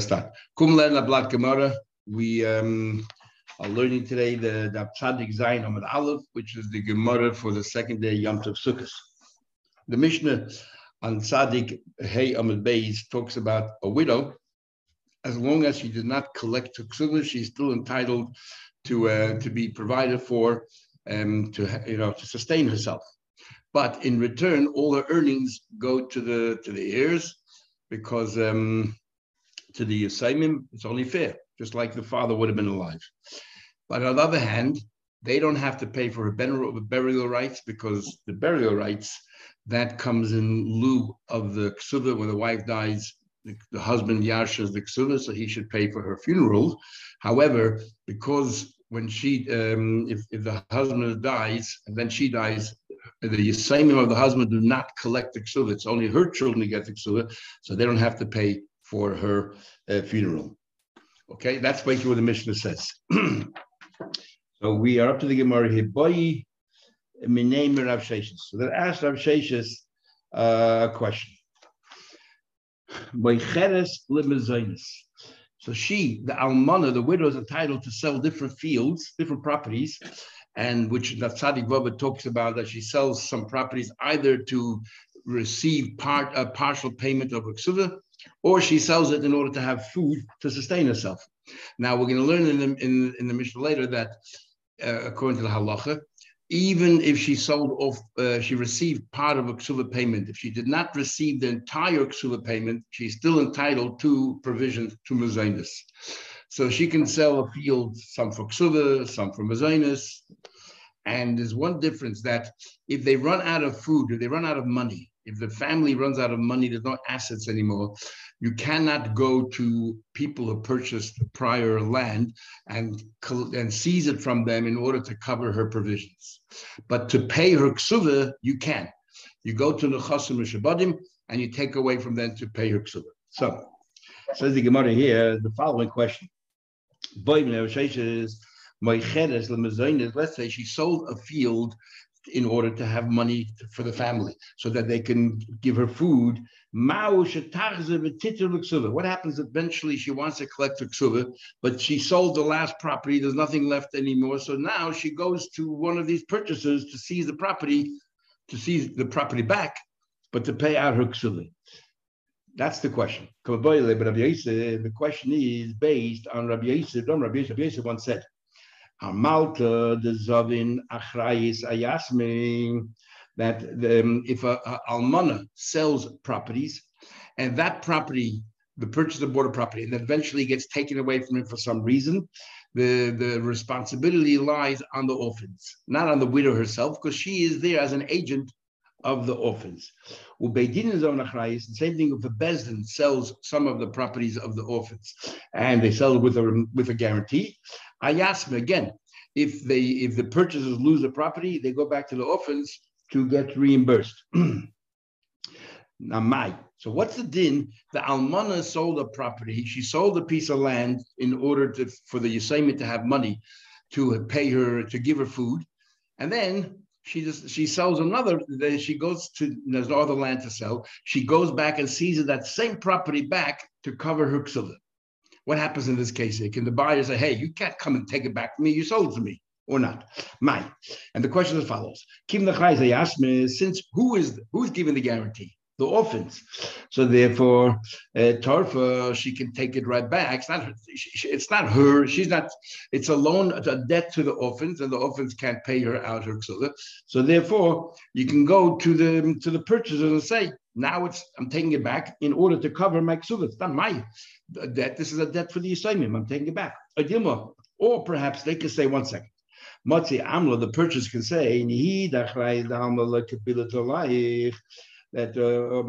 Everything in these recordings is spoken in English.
start. Kum len blat gemara. We um, are learning today the the Tzadik Zayin Amud Aleph, which is the Gemara for the second day Yom Tov Sukkot. The Mishnah on Tzadik Hey Amud Beis talks about a widow. As long as she did not collect Tuksula, she's still entitled to uh, to be provided for, um, to you know to sustain herself. But in return, all her earnings go to the to the heirs because um, to the Yisayimim, it's only fair, just like the father would have been alive. But on the other hand, they don't have to pay for her burial rites because the burial rites that comes in lieu of the ksuva when the wife dies. The, the husband yashas the ksuva, so he should pay for her funeral. However, because when she, um, if, if the husband dies and then she dies, the Yisayimim of the husband do not collect the ksuva. It's only her children who get the ksuva, so they don't have to pay for her uh, funeral. Okay, that's basically what the Mishnah says. so we are up to the Gemara here. Boy, name Rav Sheshes. So they asked Rav Sheshes a question. Cheres So she, the almana, the widow, is entitled to sell different fields, different properties, and which the Tzadik Baba talks about that she sells some properties either to receive part a partial payment of a ksuva or she sells it in order to have food to sustain herself. Now we're going to learn in the, in, in the Mishnah later that uh, according to the halacha, even if she sold off, uh, she received part of a ksuva payment. If she did not receive the entire ksuva payment, she's still entitled to provisions to mazainus. So she can sell a field, some for ksuva, some for mazainus. And there's one difference that if they run out of food or they run out of money, if the family runs out of money, there's no assets anymore. You cannot go to people who purchased prior land and, and seize it from them in order to cover her provisions. But to pay her ksuva, you can. You go to the chasim shabadim and you take away from them to pay her ksuva. So, says the Gemara here, the following question. Let's say she sold a field in order to have money for the family so that they can give her food. What happens eventually? She wants to collect her ksuva, but she sold the last property. There's nothing left anymore. So now she goes to one of these purchasers to seize the property, to seize the property back, but to pay out her ksuva. That's the question. The question is based on Rabbi Yisrael. Rabbi Yisrael once said, Malta, the Zavin Achrayis Ayasmi, that um, if a, a almana sells properties and that property, the purchase of border property, and eventually gets taken away from it for some reason, the, the responsibility lies on the orphans, not on the widow herself, because she is there as an agent of the orphans. Ubeidin is on the same thing if the Bezdin sells some of the properties of the orphans and they sell it with a with a guarantee. Ayasma again, if they if the purchasers lose the property, they go back to the orphans to get reimbursed. Namai. So what's the din? The almana sold a property. She sold a piece of land in order to for the Yosemite to have money to pay her to give her food, and then she just she sells another. Then she goes to there's other land to sell. She goes back and seizes that same property back to cover her ksuva. What happens in this case? Can the buyer say, "Hey, you can't come and take it back from me. You sold to me." Or not, mine. And the question is as follows: Kim asked me, since who is who's giving the guarantee? the orphans. So therefore, uh, Tarfa, she can take it right back. It's not her, she, it's not her. She's not. It's a loan, a debt to the orphans, and the orphans can't pay her out her. So therefore, you can go to the to the purchaser and say, now it's I'm taking it back in order to cover my ksuva. It's not my debt. This is a debt for the Yisraelim. I'm taking it back. Or perhaps they can say one second. Matzi Amla, the purchaser can say, that uh,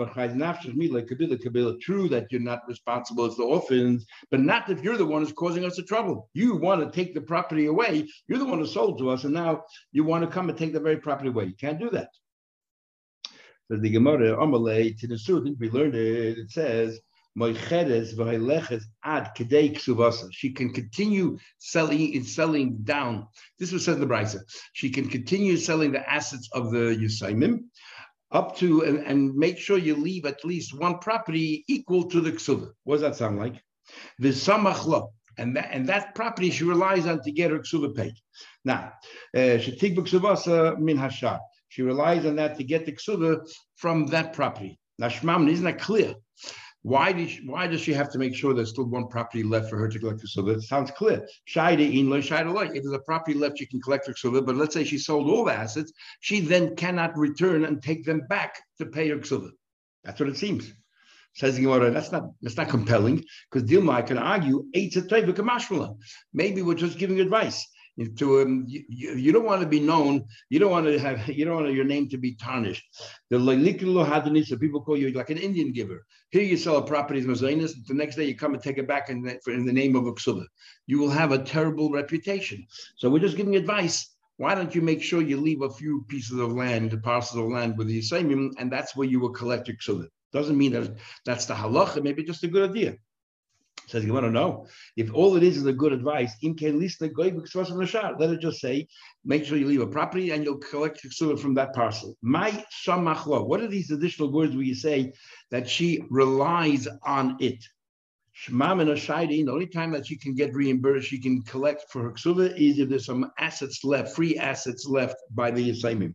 true that you're not responsible as the orphans, but not if you're the one who's causing us the trouble. You want to take the property away. You're the one who sold to us, and now you want to come and take the very property away. You can't do that. So the Gemara Amalei to the student, we learned it. It says. She can continue selling in selling down. This was said the Brisa. She can continue selling the assets of the Yusaimim up to and, and make sure you leave at least one property equal to the ksuva. What does that sound like? The samachla, and that and that property she relies on to get her ksuva paid. Now, she uh, min hashar. She relies on that to get the ksuva from that property. Now, Shmam, isn't that clear? Why, did she, why does she have to make sure there's still one property left for her to collect the silver? It sounds clear. Shaida in lo shaida lo. If there's a property left, she can collect silver. But let's say she sold all the assets, she then cannot return and take them back to pay her silver. That's what it seems. Says the Gemara, that's not that's not compelling because Dilma can argue Maybe we're just giving advice to um, you, you, don't want to be known. You don't want to have. You don't want your name to be tarnished. The so people call you like an Indian giver. Here you sell a property as The next day you come and take it back in the, in the name of a ksuba. You will have a terrible reputation. So we're just giving advice. Why don't you make sure you leave a few pieces of land, parcels of land with the Yisraelim, and that's where you will collect your ksuba. Doesn't mean that that's the halacha. Maybe just a good idea. Says you want to know if all it is is a good advice. In Let it just say, make sure you leave a property and you'll collect from that parcel. My shamachlo. What are these additional words where you say that she relies on it? Shmam and Ashaidi, the only time that she can get reimbursed, she can collect for her ksuva is if there's some assets left, free assets left by the Yisraelim.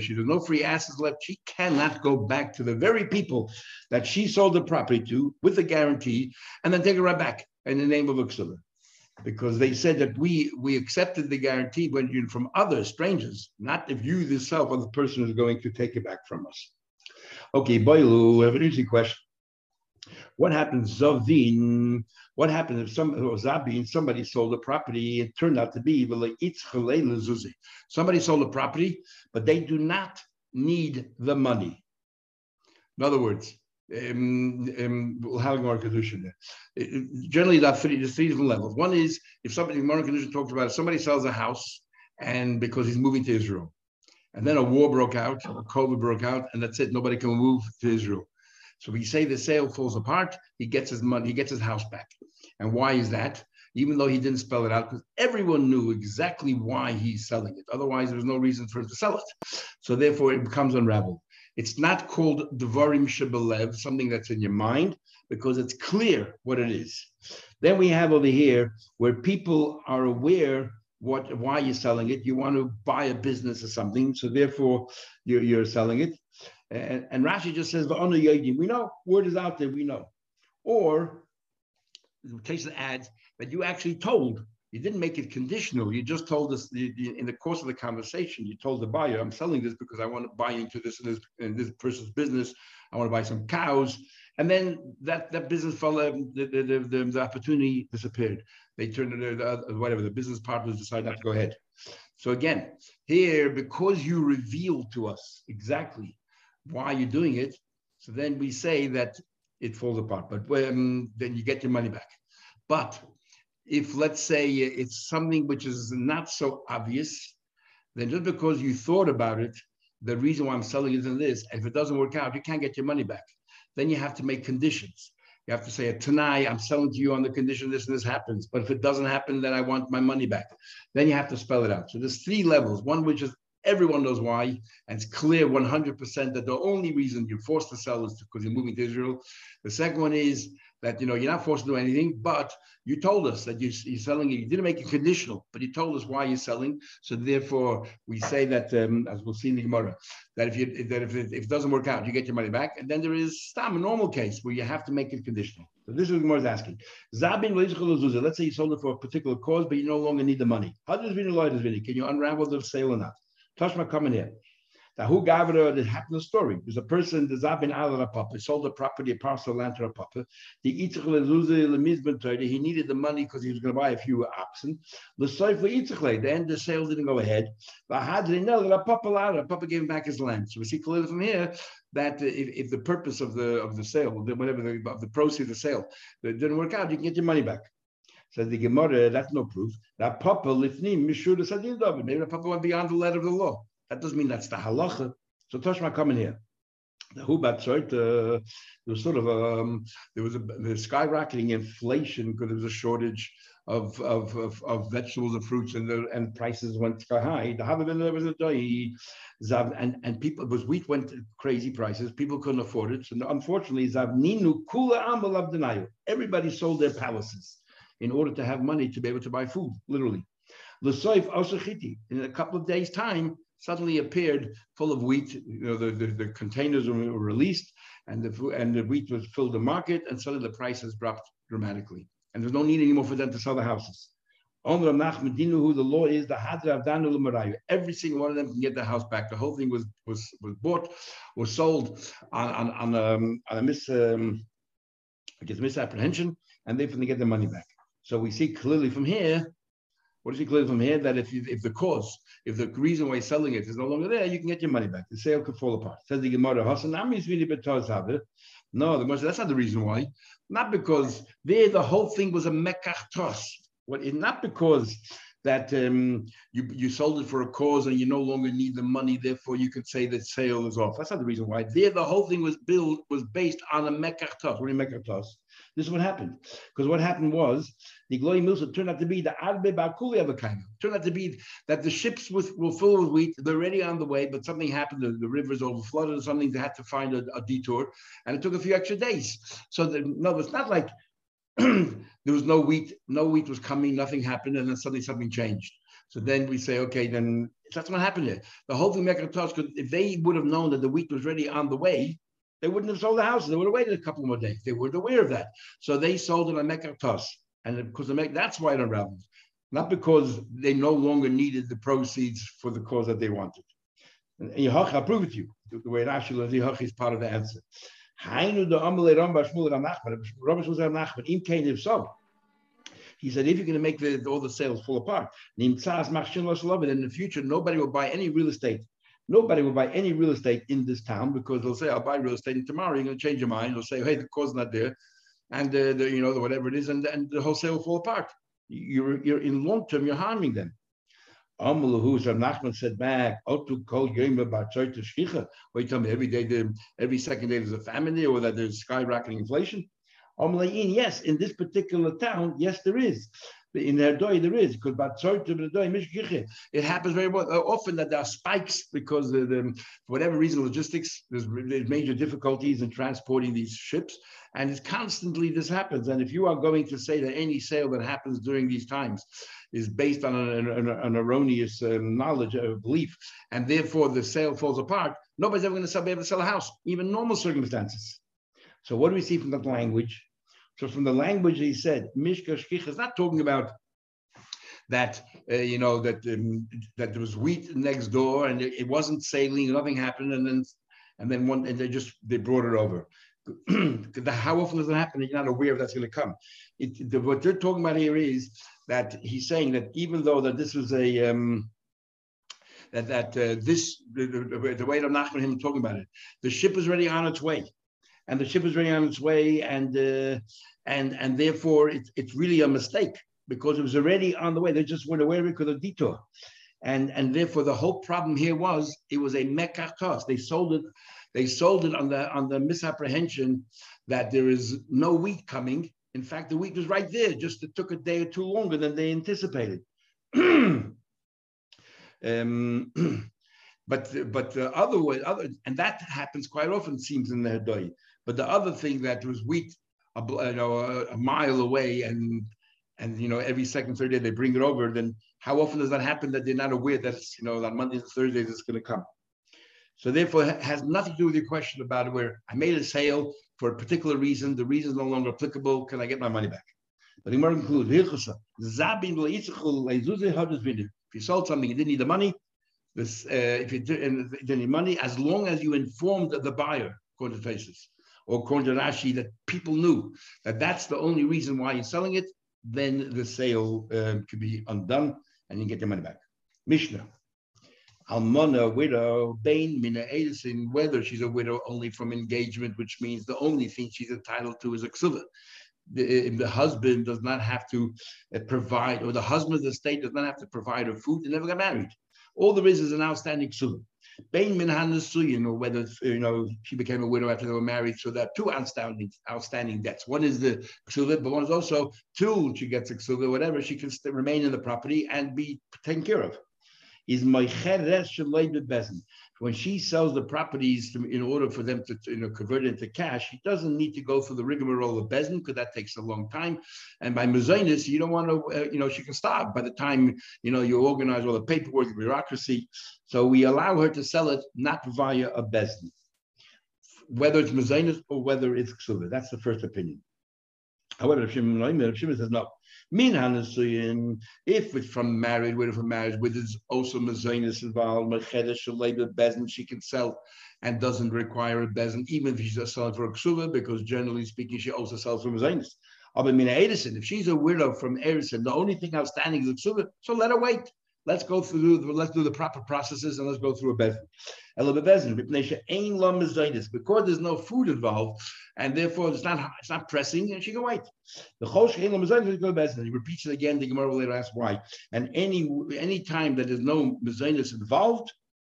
She there's no free assets left. She cannot go back to the very people that she sold the property to with a guarantee and then take it right back in the name of a ksuva. Because they said that we we accepted the guarantee when you from other strangers, not if you yourself are the person who's going to take it back from us. Okay, Boilu, we have an easy question. What happens, Zavin? What happens if some or Zabin, somebody sold a property, it turned out to be somebody sold a property, but they do not need the money. In other words, um, um, more kedusha there. Generally, there three, there's three different levels. One is if somebody, more kedusha talks about it, somebody sells a house and because he's moving to Israel, and then a war broke out, COVID broke out, and that's it. Nobody can move to Israel. So we say the sale falls apart, he gets his money, he gets his house back. And why is that? Even though he didn't spell it out, because everyone knew exactly why he's selling it. Otherwise, there was no reason for him to sell it. So therefore, it becomes unraveled. It's not called Devarim Shebelev, something that's in your mind, because it's clear what it is. Then we have over here where people are aware what why you're selling it. You want to buy a business or something, so therefore you're, you're selling it. And, and Rashi just says, we know, word is out there, we know. Or, the case adds that you actually told, you didn't make it conditional, you just told us in the course of the conversation, you told the buyer, I'm selling this because I want to buy into this and this, in this person's business, I want to buy some cows. And then that, that business fell, um, the, the, the, the, opportunity disappeared. They turned, the, whatever, the business partners decided not to go ahead. So again, here, because you revealed to us exactly why you're doing it. So then we say that it falls apart, but when, then you get your money back. But if let's say it's something which is not so obvious, then just because you thought about it, the reason why I'm selling it is this, if it doesn't work out, you can't get your money back. Then you have to make conditions. You have to say, tonight I'm selling to you on the condition this and this happens. But if it doesn't happen, then I want my money back. Then you have to spell it out. So there's three levels. One which is Everyone knows why, and it's clear 100% that the only reason you're forced to sell is because you're moving to Israel. The second one is that you know you're not forced to do anything, but you told us that you, are selling it. You didn't make it conditional, but you told us why you're selling. So therefore, we say that, um, as we'll see in the Gemara, that if you that if it, if it doesn't work out, you get your money back. And then there is stam, a normal case where you have to make it conditional. So this is what is asking. Zabin Let's say you sold it for a particular cause, but you no longer need the money. How does be? Can you unravel the sale or not? Tashma coming here. Now, who gavra that happened the story? There's a person, the Zabin Al Papa, sold a property, a parcel land to a Papa. The he needed the money because he was going to buy a few oxen. The then the end the sale didn't go ahead. Papa a papa papa gave him back his land. So we see clearly from here that uh, if, if the purpose of the of the sale, whatever the, of the proceeds of the sale, it didn't work out, you can get your money back. Says the Gemara, that's no proof. That Papa lifnim mishur sadin David. Maybe the Papa went beyond the letter of the law. That doesn't mean that's the halacha. So Toshma coming here. the Hubat uh, there was sort of um, there was a skyrocketing inflation because there was a shortage of of, of, of vegetables and fruits and the, and prices went sky high. The Havavin there was a day, and and people was wheat went crazy prices. People couldn't afford it. So unfortunately, Zavninu Kula Amal. Everybody sold their palaces in order to have money to be able to buy food, literally. L'soif Osachiti. In a couple of days' time, suddenly appeared full of wheat. You know, the, the, the containers were released and the, and the wheat was filled the market, and suddenly the prices dropped dramatically. And there's no need anymore for them to sell the houses. Nachman who the law is, the Hadra Avdanu. Every single one of them can get their house back. The whole thing was was was bought, was sold on on, on, um, on a mis um, I guess misapprehension, and they finally get their money back. So we see clearly from here what does he clear from here? That if you, if the cause, if the reason why you're selling it is no longer there, you can get your money back. The sale could fall apart. Says the Gemara, No, the that's not the reason why. Not because there the whole thing was a mekach tos. What not because that um, you you sold it for a cause and you no longer need the money, therefore you could say that sale is off. That's not the reason why. There, the whole thing was built was based on a mekach tos. What do you? This is what happened. Because what happened was the Glory Musa turned out to be the Arbe Bakuli of a kind. Turned out to be that the ships was, were full of wheat. They're already on the way, but something happened. The, the rivers overflooded or something. They had to find a, a, detour. And it took a few extra days. So the, no, it's not like there was no wheat, no wheat was coming, nothing happened, and then suddenly something changed. So then we say, okay, then that's what happened here. The whole thing, if they would have known that the wheat was ready on the way, they wouldn't have sold the houses. They would have waited a couple more days. They weren't aware of that. So they sold it on Mekatos. And because the that's why it unraveled. Not because they no longer needed the proceeds for the cause that they wanted. And Yahach, I'll prove it to you. The way Rashi learns Yahach is part of the answer. He said, if you're going to make the, all the sales fall apart, then in the future, nobody will buy any real estate Nobody will buy any real estate in this town because they'll say, I'll buy real estate and tomorrow you're going to change your mind. They'll say, hey, the cause not there. And, uh, the, you know, whatever it is, and, and the wholesale will fall apart. You're, you're in long term, you're harming them. Amalahu Nachman said back, Otu kol you tell me every day, every second day there's a famine there, or that there's skyrocketing inflation. Yes, in this particular town, yes, there is in their doy there is because it happens very uh, often that there are spikes because the, the, for whatever reason logistics there's, major difficulties in transporting these ships and it's constantly this happens. And if you are going to say that any sale that happens during these times is based on an, an, an erroneous um, knowledge of belief and therefore the sale falls apart nobody's ever going to be able to sell a house even normal circumstances. So what do we see from that language so from the language he said, Mishka Shkich is not talking about that uh, you know that um, that there was wheat next door and it, wasn't sailing, nothing happened, and then and then one and they just they brought it over. How often does it happen you're not aware that's going to come? It, the, what they're talking about here is that he's saying that even though that this was a um, that that uh, this the, the, the way that Nachman him talking about it, the ship is already on its way and the ship is running on its way, and uh, and and therefore it, it's really a mistake because it was already on the way. They just weren't aware of because of detour, and and therefore the whole problem here was it was a mekach They sold it, they sold it on the on the misapprehension that there is no wheat coming. In fact, the wheat was right there. Just it took a day or two longer than they anticipated. um, but but the other way, other and that happens quite often. Seems in the Hedoi. But the other thing that was wheat, a, you know, a, a mile away, and and you know every second third day they bring it over. Then how often does that happen that they're not aware that you know on Mondays and Thursdays it's going to come? So therefore, it has nothing to do with your question about where I made a sale for a particular reason. The reason is no longer applicable. Can I get my money back? But the Gemara concludes, if you sold something, you didn't need the money. This, uh, if you didn't need money, as long as you informed the buyer, according to Faces, or according to Rashi, that people knew that that's the only reason why you're selling it, then the sale um, could be undone and you get your money back. Mishnah. Almana, widow, Bain, Mina Erusin, whether she's a widow only from engagement, which means the only thing she's entitled to is a ksuva. The, the, husband does not have to uh, provide, or the husband of the state does not have to provide her food. They never got married. All there is is an outstanding ksuva. Bain min hanasuyin, or whether you know she became a widow after they were married. So there are two outstanding outstanding debts. One is the ksuva, but one is also two. She gets a ksuva, whatever. She can remain in the property and be taken care of. Is my bezin when she sells the properties to, in order for them to, you know, convert it into cash, she doesn't need to go through the rigmarole of Bezin because that takes a long time. And by Mazonis, you don't want to, uh, you know, she can stop by the time, you know, you organize all the paperwork, the bureaucracy. So we allow her to sell it not via a Bezin, whether it's Mazonis or whether it's Ksuva. That's the first opinion. However, if Shimon says no, Min hanasuyin, if it's from married, widow from marriage, with is also mazonis involved, mechedesh labor bezin, she can sell and doesn't require a bezin, even if she's selling for a ksuva, because generally speaking, she also sells for mazonis. Aber mina Erusin, if she's a widow from Erusin, the only thing outstanding is a ksuva, so let her wait. Let's go through the, let's do the proper processes and let's go through a bezin. Because there's no food involved, and therefore it's not it's not pressing, and she can wait. The He repeats it again. The Gemara will later ask why. And any any time that there's no mezainis involved,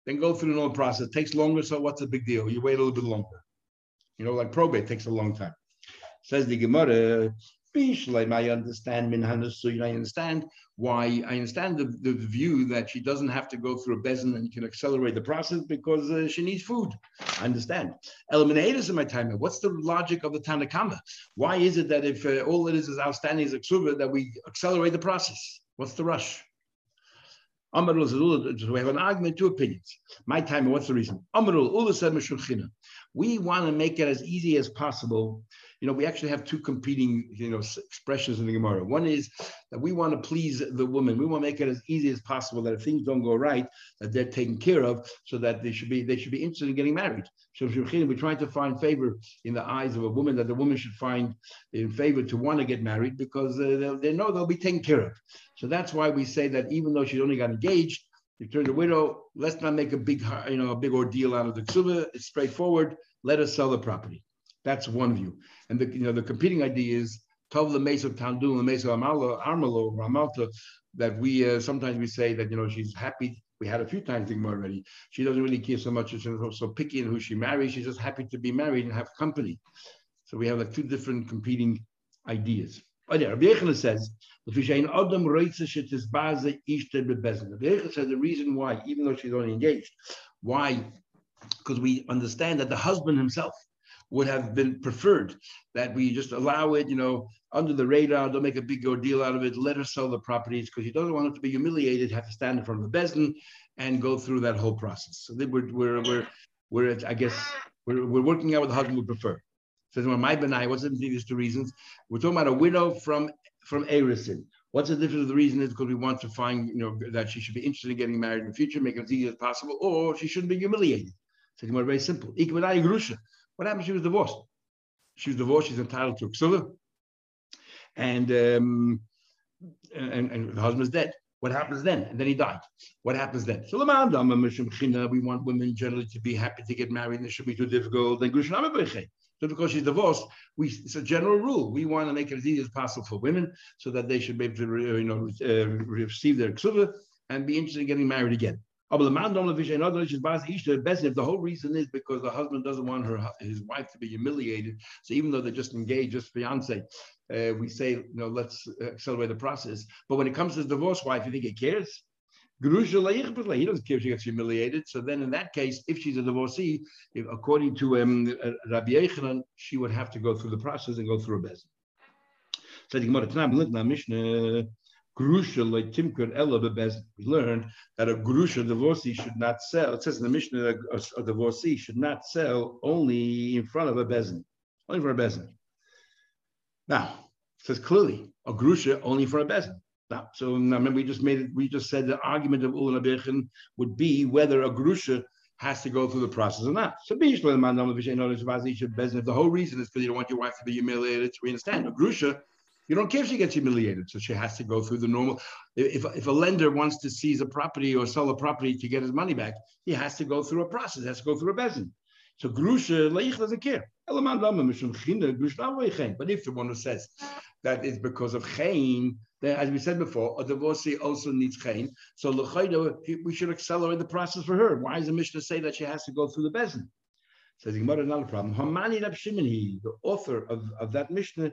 then go through the normal process. It takes longer, so what's the big deal? You wait a little bit longer. You know, like probate takes a long time. Says the Gemara, I understand Minhanasuyin. I understand why. I understand the, the view that she doesn't have to go through a bezin and can accelerate the process because uh, she needs food. I understand. Eliminators in my time. What's the logic of the Tanakama? Why is it that if uh, all it is is outstanding is a that we accelerate the process? What's the rush? Amarul, we have an argument, two opinions. My time, what's the reason? Said We want to make it as easy as possible you know, we actually have two competing, you know, expressions in the Gemara. One is that we want to please the woman. We want to make it as easy as possible that if things don't go right, that they're taken care of, so that they should be they should be interested in getting married. So we're trying to find favor in the eyes of a woman that the woman should find in favor to want to get married because uh, they know they'll be taken care of. So that's why we say that even though she only got engaged, you turn the widow. Let's not make a big, you know, a big ordeal out of the ksuba. It's straightforward. Let us sell the property. That's one view. And the you know the competing idea is the Mesa Tandul the Mesa Armalo Ramalta that we uh, sometimes we say that you know she's happy. We had a few times think already. She doesn't really care so much. She's so picky in who she marries. She's just happy to be married and have company. So we have like two different competing ideas. Oh yeah, Rabbi Yechon says, says the reason why, even though she's only engaged, why? Because we understand that the husband himself would have been preferred that we just allow it, you know, under the radar, don't make a big ordeal out of it, let her sell the properties because he doesn't want her to be humiliated, have to stand in front of the Bezdin and go through that whole process. So we're, we're, we're, we're I guess, we're, we're working out what the husband would prefer. Says, well, my benai, what's the difference these two reasons? We're talking about a widow from from Erisin. What's the difference? Of the reason is because we want to find, you know, that she should be interested in getting married in the future, make it as easy as possible, or she shouldn't be humiliated. So it's very simple. What happened? She was divorced. She was divorced. She's entitled to a and um, and, and the husband's dead. What happens then? And then he died. What happens then? So we want women generally to be happy to get married, and it should be too difficult. Then so because she's divorced, we it's a general rule. We want to make it as easy as possible for women so that they should be able to you know uh, receive their ksuva and be interested in getting married again. If the whole reason is because the husband doesn't want her his wife to be humiliated, so even though they're just engaged, just fiance, uh, we say, you know, let's accelerate the process. But when it comes to the divorce wife, you think he cares? He doesn't care if she gets humiliated. So then, in that case, if she's a divorcee, if, according to um, uh, Rabbi Yechanan, she would have to go through the process and go through a bezin. Grusha like Timkur Ella We learned that a Grusha divorcee should not sell. It says in the Mishnah a, a divorcee should not sell only in front of a bezin, only for a bezin. Now, it says clearly a Grusha only for a bezin. Now, so now remember we just made it, we just said the argument of Ulan would be whether a Grusha has to go through the process or not. So if the whole reason is because you don't want your wife to be humiliated, we understand. A Grusha you don't care if she gets humiliated, so she has to go through the normal. If, if a lender wants to seize a property or sell a property to get his money back, he has to go through a process. He has to go through a bezin. So Grusha, Leich doesn't care. But if the one who says that is because of Chain, then as we said before, a divorcee also needs Chain. So we should accelerate the process for her. Why does the Mishnah say that she has to go through the Bezin? Says Gemara, another problem. Hamani Rab Shimon, he, the author of, of that Mishnah,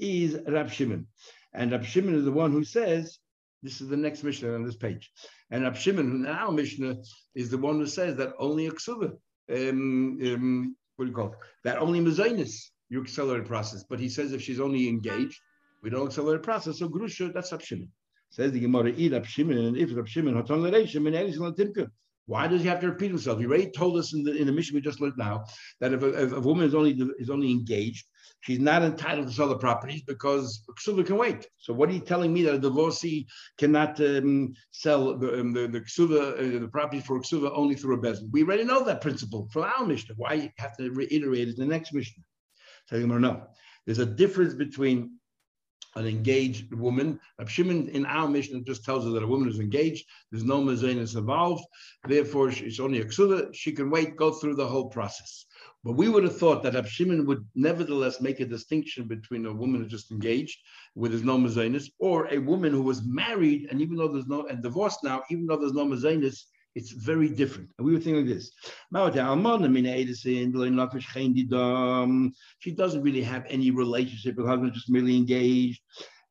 is Rab Shimon. And Rab Shimon is the one who says, this is the next Mishnah on this page. And Rab Shimon, who now Mishnah, is the one who says that only a ksuva, um, um, what do you call it? That only mezainis, you accelerate process. But he says if she's only engaged, we don't accelerate the process. So grusha, that's Rab Shimon. Says the Gemara, eat Rab Shimon, and if Rab Shimon, haton l'reishim, and timka. Why does he have to repeat himself? He already told us in the in the Mishnah we just learned now that if a, if a woman is only is only engaged, she's not entitled to sell the properties because ksuva can wait. So what are you telling me that a divorcee cannot um, sell the um, the, the ksuva uh, the property for ksuva only through a bezin? We already know that principle from our mishnah. Why you have to reiterate it in the next mishnah? So you know, there's a difference between an engaged woman. Rab Shimon in our Mishnah just tells us that a woman is engaged. There's no mazanis involved. Therefore, it's only a ksuva. She can wait, go through the whole process. But we would have thought that Rab Shimon would nevertheless make a distinction between a woman who's just engaged, where there's no mazanis, or a woman who was married, and even though there's no, and divorced now, even though there's no mazanis, it's very different. And we were thinking like this. She doesn't really have any relationship with her husband, just merely engaged.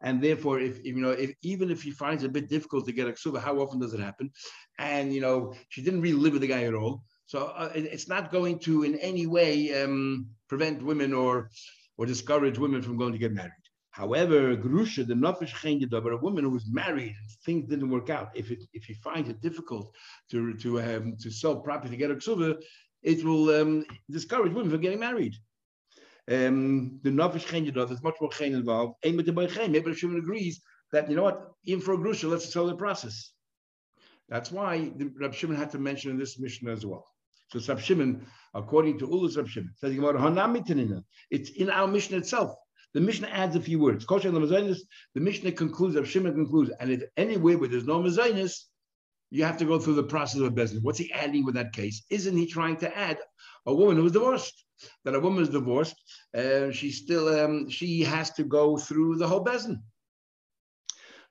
And therefore, if, you know, if even if he finds it a bit difficult to get a ksuba, how often does it happen? And you know, she didn't really live with the guy at all. So uh, it, it's not going to in any way um, prevent women or or discourage women from going to get married. However, Grusha, the Nafesh but a woman who was married and things didn't work out, if it if he finds it difficult to to um, to sell property to get a ksuva, it will um, discourage women from getting married. Um, the Nafesh Chendidov, there's much more Chen involved. Maybe the Shimon agrees that, you know what, even for a Grusha, let's sell the process. That's why the Rab Shimon had to mention in this Mishnah as well. So Rab Shimon, according to Ulus Rab Shimon, says it's in our Mishnah itself. The Mishnah adds a few words. The Mishnah concludes, Rav Shimon concludes, and if anywhere where there's no Mazainis, you have to go through the process of a business. What's he adding with that case? Isn't he trying to add a woman who was divorced? That a woman is divorced, uh, she still um, she has to go through the whole bezin.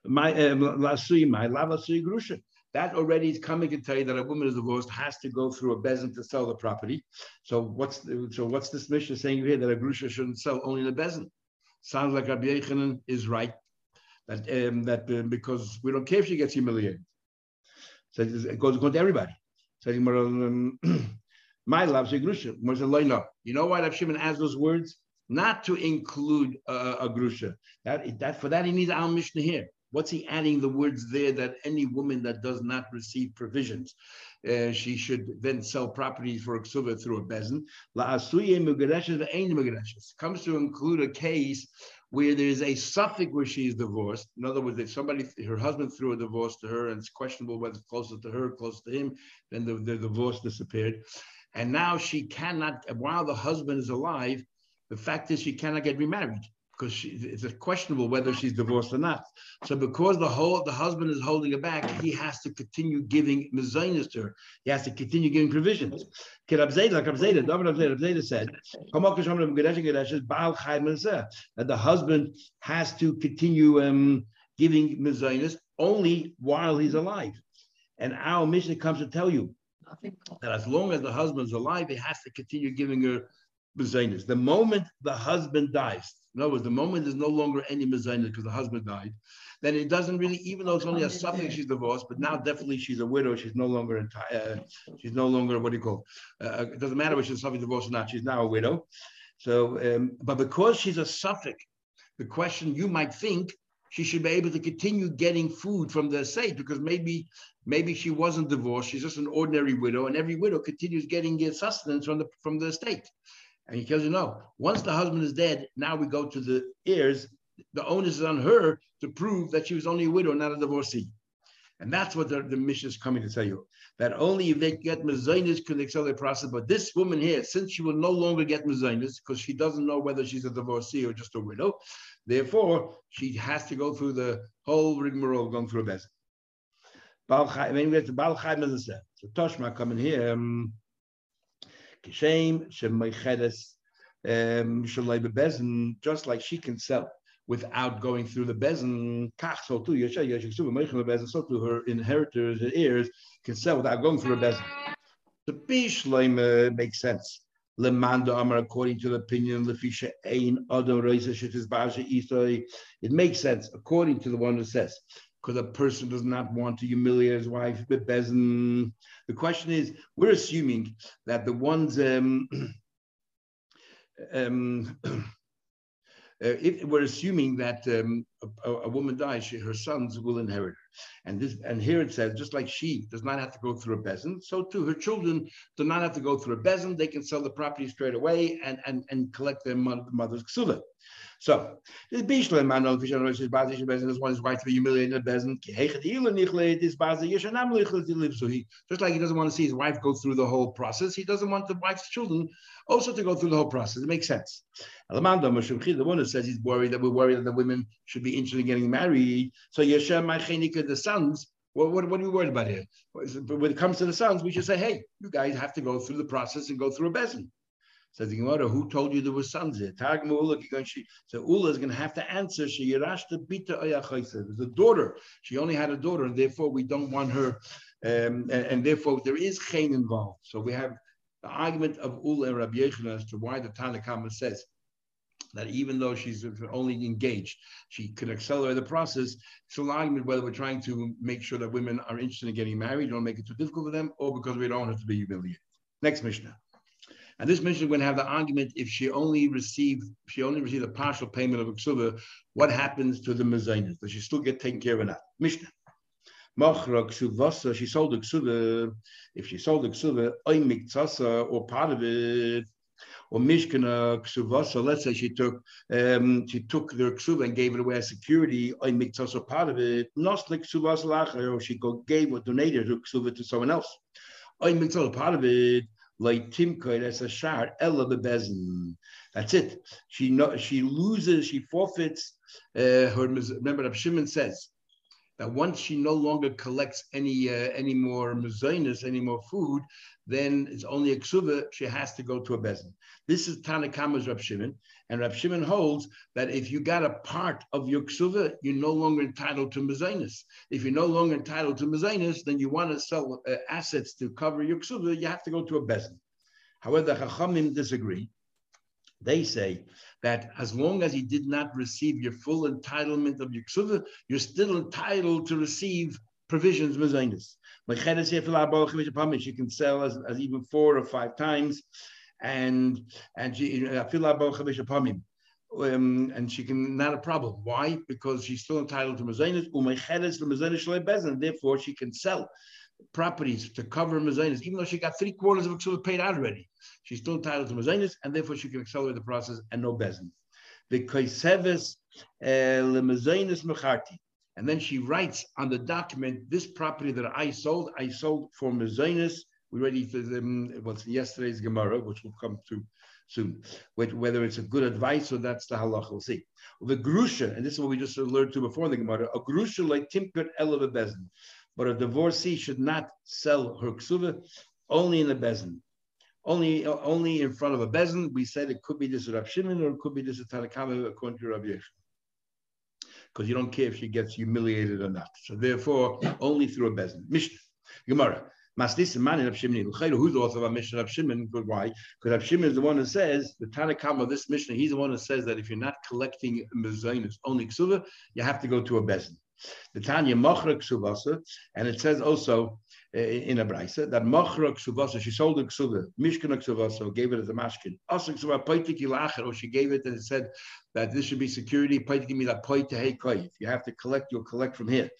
My um, my grusha. That already is coming to tell you that a woman is divorced has to go through a bezin to sell the property. So what's so what's this Mishnah saying here that a grusha shouldn't sell only in the bezin? Sounds like Rabbi Yechanan is right. That um, that uh, because we don't care if she gets humiliated. So it goes, goes to everybody. So um, my love, grusha. You know why Rav Shimon adds those words? Not to include uh, a grusha. That, that for that he needs our Mishnah here. What's he adding the words there that any woman that does not receive provisions, uh, she should then sell properties for a ksuva through a bezin. Comes to include a case where there is a safek where she is divorced. In other words, if somebody, her husband threw a divorce to her and it's questionable whether it's closer to her, close to him, then the, the divorce disappeared. And now she cannot, while the husband is alive, the fact is she cannot get remarried because it's questionable whether she's divorced or not. So because the whole the husband is holding her back, he has to continue giving mezainas to her. He has to continue giving provisions. Like Abzeda said, that the husband has to continue um, giving mezainas only while he's alive. And our Mishnah comes to tell you that as long as the husband's alive, he has to continue giving her mezainas. The moment the husband dies, in other words, the moment there's no longer any mezainis because the husband died, then it doesn't really, even though it's only a safek, she's divorced, but now definitely she's a widow. She's no longer entire. Uh, she's no longer what do you call? Uh, uh it doesn't matter whether she's a safek divorced or not. She's now a widow. So, um, but because she's a safek, the question you might think she should be able to continue getting food from the estate because maybe maybe she wasn't divorced. She's just an ordinary widow, and every widow continues getting sustenance from the from the estate. And he tells you, no, once the husband is dead, now we go to the heirs. The onus is on her to prove that she was only a widow, not a divorcee. And that's what the, the Mishnah is coming to tell you. That only if they get mezainis can they accelerate the process. But this woman here, since she will no longer get mezainis because she doesn't know whether she's a divorcee or just a widow, therefore she has to go through the whole rigmarole going through a bezin. When we get to Baal Chaim, as I said, so Toshma coming here. Um, Kishem shemeichedes um, bezin, Um, just like she can sell without going through the bezin. Kach so too yesha yesha bezin. So too her inheritors, her heirs can sell without going through a bezin. The bishleim makes sense. Lemanda Amar, according to the opinion, Lefisha Ein Adam Reisa Shetis Baja Isai. It makes sense according to the one who says, because a person does not want to humiliate his wife. The question is, we're assuming that the ones um, um, uh, if we're assuming that um, a, a, woman dies, she, her sons will inherit her. And this, and here it says, just like she does not have to go through a bezin, so too her children do not have to go through a bezin. They can sell the property straight away and and, and collect their mother's ksuva. So this Bishlam man on Fishan Rosh is Bazi Bezin is one is right to be humiliated in Bezin. This Bazi Yeshanam So he just like he doesn't want to see his wife go through the whole process, he doesn't want the wife's children also to go through the whole process. It makes sense. The one who says he's worried that we're worried that the women should be interested in getting married. So Yeshem Machenika, the sons, what, what, what, are we worried about here? But When it comes to the sons, we should say, hey, you guys have to go through the process and go through a bezin. Says the Gemara, who told you there were sons here? So Ula is going to have to answer. She Yerashta Bita There's a daughter. She only had a daughter, and therefore we don't want her, um, and, and, therefore there is Chain involved. So we have the argument of Ula and Rabbi Yechon as to why the Tanakhama says that even though she's only engaged, she could accelerate the process. It's an argument whether we're trying to make sure that women are interested in getting married, don't make it too difficult for them, or because we don't her to be humiliated. Next Mishnah. And this Mishnah is going to have the argument if she only received she only received a partial payment of a ksuba, what happens to the mezainas? Does she still get taken care of not? Mishnah. Machra ksuvasa, she sold the ksuba. If she sold the miktsasa, or part of it, or mishkana ksuvasa, let's say she took um, she took their ksuva and gave it away as security, oy miktsasa, part of it, noslik ksuvasa lacher, or she gave or donated her ksuva to someone else. Oy miktsasa, part of it, like timkoid as a shard ella bezin. That's it. She she loses, she forfeits uh, her. Remember, Shimon says that once she no longer collects any uh, any more mezainis, any more food, then it's only a ksuva. She has to go to a bezin. This is Tanakama's Rav Shimon, and Rav Shimon holds that if you got a part of your ksuva, you're no longer entitled to mezainis. If you're no longer entitled to mezainis, then you want to sell uh, assets to cover your ksuva, you have to go to a bezin. However, the Chachamim disagree. They say that as long as you did not receive your full entitlement of your ksuva, you're still entitled to receive provisions mezainis. She can sell as, as even four or five times, and and she um, and she can not a problem. Why? Because she's still entitled to mezainis. Therefore, she can sell properties to cover mezainis, even though she got three quarters of it paid out already. She's still entitled to mezainis, and therefore she can accelerate the process and no bezin. The kaiseves eh, lemezainis mecharti. And then she writes on the document, this property that I sold, I sold for mezainis. We ready for them. What's yesterday's Gemara, which will come to soon. Whether it's a good advice or that's the halacha, we'll see. The grusha, and this is what we just learned to before the Gemara, a grusha like timkut eleva bezin. But a divorcee should not sell her ksuva only in a bezin. Only, only in front of a bezin. We said it could be this Rav Shimon or it could be this Tanakama according to Rav Yechon. Because you don't care if she gets humiliated or not. So therefore, only through a bezin. Mishnah, Gemara. Maslis man Rav Shimon. Who's the author of our Mishnah? Rav Shimon. Why? Because Rav Shimon is the one who says the Tanakam of this Mishnah. He's the one who says that if you're not collecting mezainis, only ksuva, you have to go to a bezin. The Tanya Machra Ksuvasa, and it says also uh, in a brisa that Machra Ksuvasa, she sold the Ksuva, Mishkan Ksuvasa, gave it as a mashkin. Also Ksuva Poitiki Lacher, or she gave it and said that this should be security, Poitiki Mila Poite If you have to collect, you'll collect from here.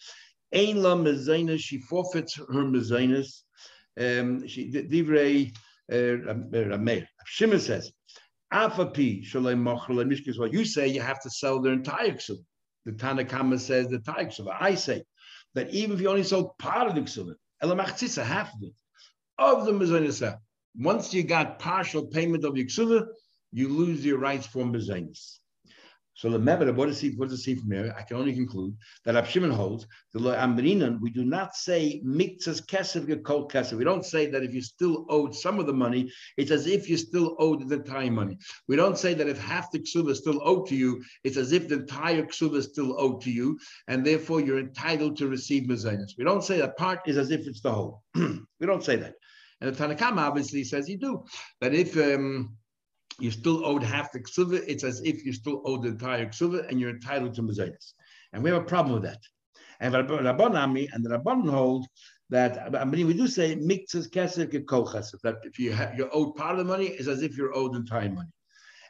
Ein La she forfeits her Mezainas. Um, she divrei uh, Rameir. Shimon says, Afapi Shalem Machra. Well, you say you have to sell their entire Ksuva. The Tanakama says the Taikshava. I say that even if you only sold part of the Ksuvah, Elamachtzisa, half of it, of the Mezainis, once you got partial payment of your Ksuvah, you lose your rights for Mezainis. So the Meber, what does he what does he see from here? I can only conclude that Abshimon holds the Amrinan. We do not say mikzas kesef gekol kesef. We don't say that if you still owed some of the money, it's as if you still owed the entire money. We don't say that if half the ksuva is still owed to you, it's as if the entire ksuva is still owed to you, and therefore you're entitled to receive mezainis. We don't say that part is as if it's the whole. we don't say that. And the Tanakama obviously says you do. That if um, you still owed half the ksuva, it's as if you still owed the entire ksuva and you're entitled to mezainis. And we have a problem with that. And Rabban and the Rabban hold that I mean we do say mixes kesef kol that if you have, you're owed part of the money, it's as if you're owed the entire money.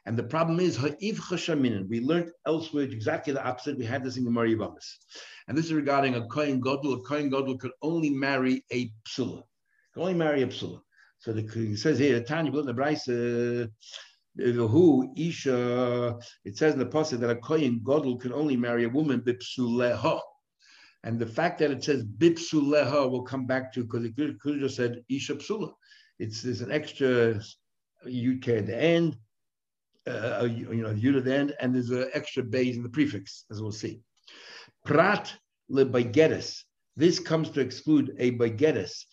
And the problem is ha'if chashaminin. We learned elsewhere exactly the opposite. We had this in Gemara Yavamis. And this is regarding a kohen gadol. A kohen gadol could only marry a psula. Could only marry a psula. So the, it says here, Tanya, the Brisa, who Isha, it says in the passage that a Kohen Gadol can only marry a woman bipsuleha. And the fact that it says bipsuleha will come back to because it could, have just said Isha psula. It's there's an extra UK at the end, uh, you know, the at the end, and there's an extra base in the prefix, as we'll see. Prat lebagetis. This comes to exclude a bagetis.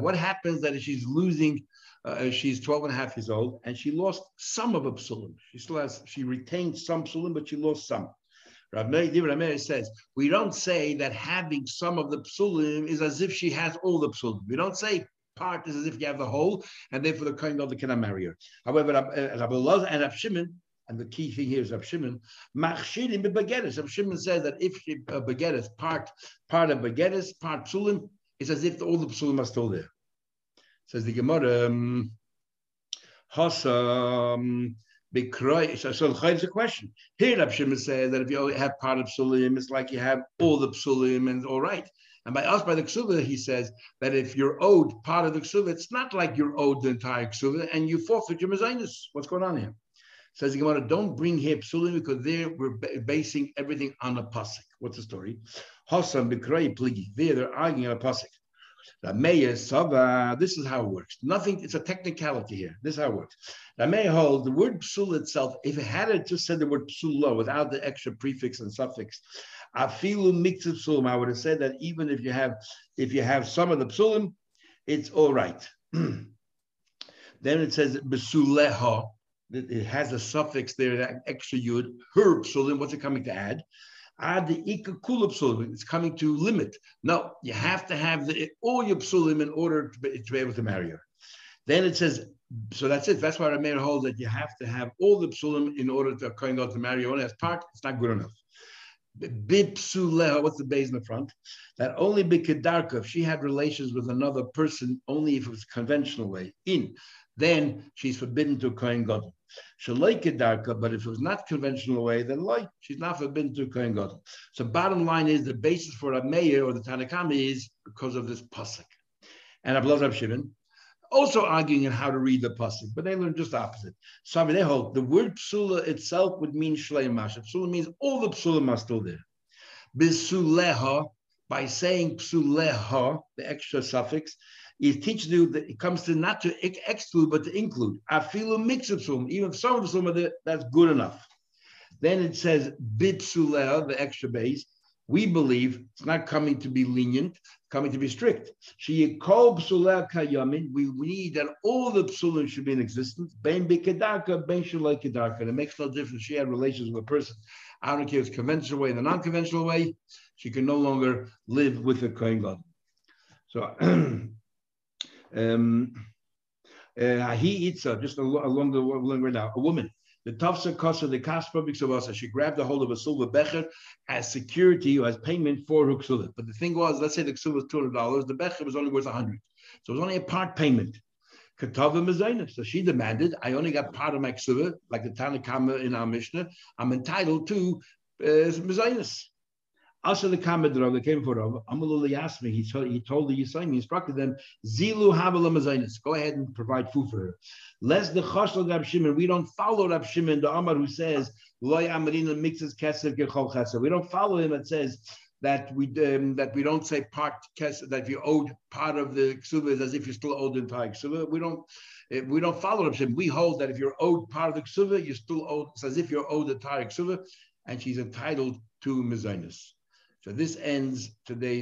What happens that if she's losing uh, she's 12 and a half years old, and she lost some of a psulim. She still has, she retained some psulim, but she lost some. Rav Meir says, we don't say that having some of the psulim is as if she has all the psulim. We don't say part is as if you have the whole, and therefore the kind of the cannot marry her. However, Rabbi Allah and Rav Shimon, and the key thing here is Rav Shimon, machshirim begeres. Rav Shimon says that if she uh, begeres, part part of begeres, part psulim, it's as if all the psulim are still there. Says the Gemara, um, Hasam, Bikroy. So, so it's a question. Here, Rab Shimon says that if you only have part of Psulim, it's like you have all the Psulim and all right. And by us, by the Ksuva, he says that if you're owed part of the Ksuva, it's not like you're owed the entire Ksuva and you forfeit your Mazinus. What's going on here? Says the Gemara, don't bring here Psulim because there we're basing everything on a Pasuk. What's the story? Hasam Bikroy Pligi. There they're arguing on a Pasuk. This is how it works. Nothing, it's a technicality here. This is how it works. may hold the word psul itself, if it had it just said the word psulo without the extra prefix and suffix, afilu psulim, I would have said that even if you have if you have some of the psulim, it's all right. then it says besuleha, it has a suffix there, that extra yud, her psulim, what's it coming to add? Ad the psulim. It's coming to limit. No, you have to have the, all your psulim in order to be, to be able to marry her. Then it says, so that's it. That's why Rameir holds that you have to have all the psulim in order to kind of to marry. Only as part, it's not good enough. Bipsuleha, what's the base in the front? That only Bikedarka, if she had relations with another person, only if it was conventional way, in, then she's forbidden to Kohen Gadol. Darka, but if it was not conventional way, then like she's not forbidden to Kohen Gadol. So bottom line is the basis for a mayor or the Tanakama is because of this pasuk. And Abdullah Rab Shimon also arguing on how to read the pasuk, but they learn just the opposite. So I mean, they hold the word psula itself would mean shlei masha. Psula means all the psulim are still there. Bisuleha, by saying psuleha, the extra suffix, it teaches you that it comes to not to exclude but to include. i Afilu mixipsum, even if some of the there, that's good enough. Then it says bipsuleh, the extra base. We believe it's not coming to be lenient, coming to be strict. We need that all the psulim should be in existence. Ben bikedarka, ben kedarka. It makes no difference. She had relations with a person. I don't care if it's conventional way, the non-conventional way. She can no longer live with a kohen god. So Um, uh, he eats uh, just along the along right now. A woman, the tafsa kosa the kaspa bixavasa. She grabbed a hold of a silver becher as security or as payment for her ksuva. But the thing was, let's say the ksuva was two hundred dollars, the becher was only worth hundred, so it was only a part payment. Katava Mezainis. So she demanded, I only got part of my ksuva, like the Tanakama in our Mishnah. I'm entitled to uh, also the Kamadrov that came for Rav, Amalul Yasmi, he told, he told the Yisraelim, he instructed them, Zilu Mazainis, go ahead and provide food for her. Less the Choshel Rab Shimon, we don't follow Rab Shimon, the Amar who says, Loy Amarina mixes Kesev Gechol Chesev. We don't follow him that says, that we um, that we don't say part that you owed part of the ksuva as if you still owed the entire ksuva. We don't eh, we don't follow Rav Shimon. We hold that if you're owed part of the ksuva, you still owed. As if you're owed the entire ksuva, and she's entitled to mezainis. So this ends today.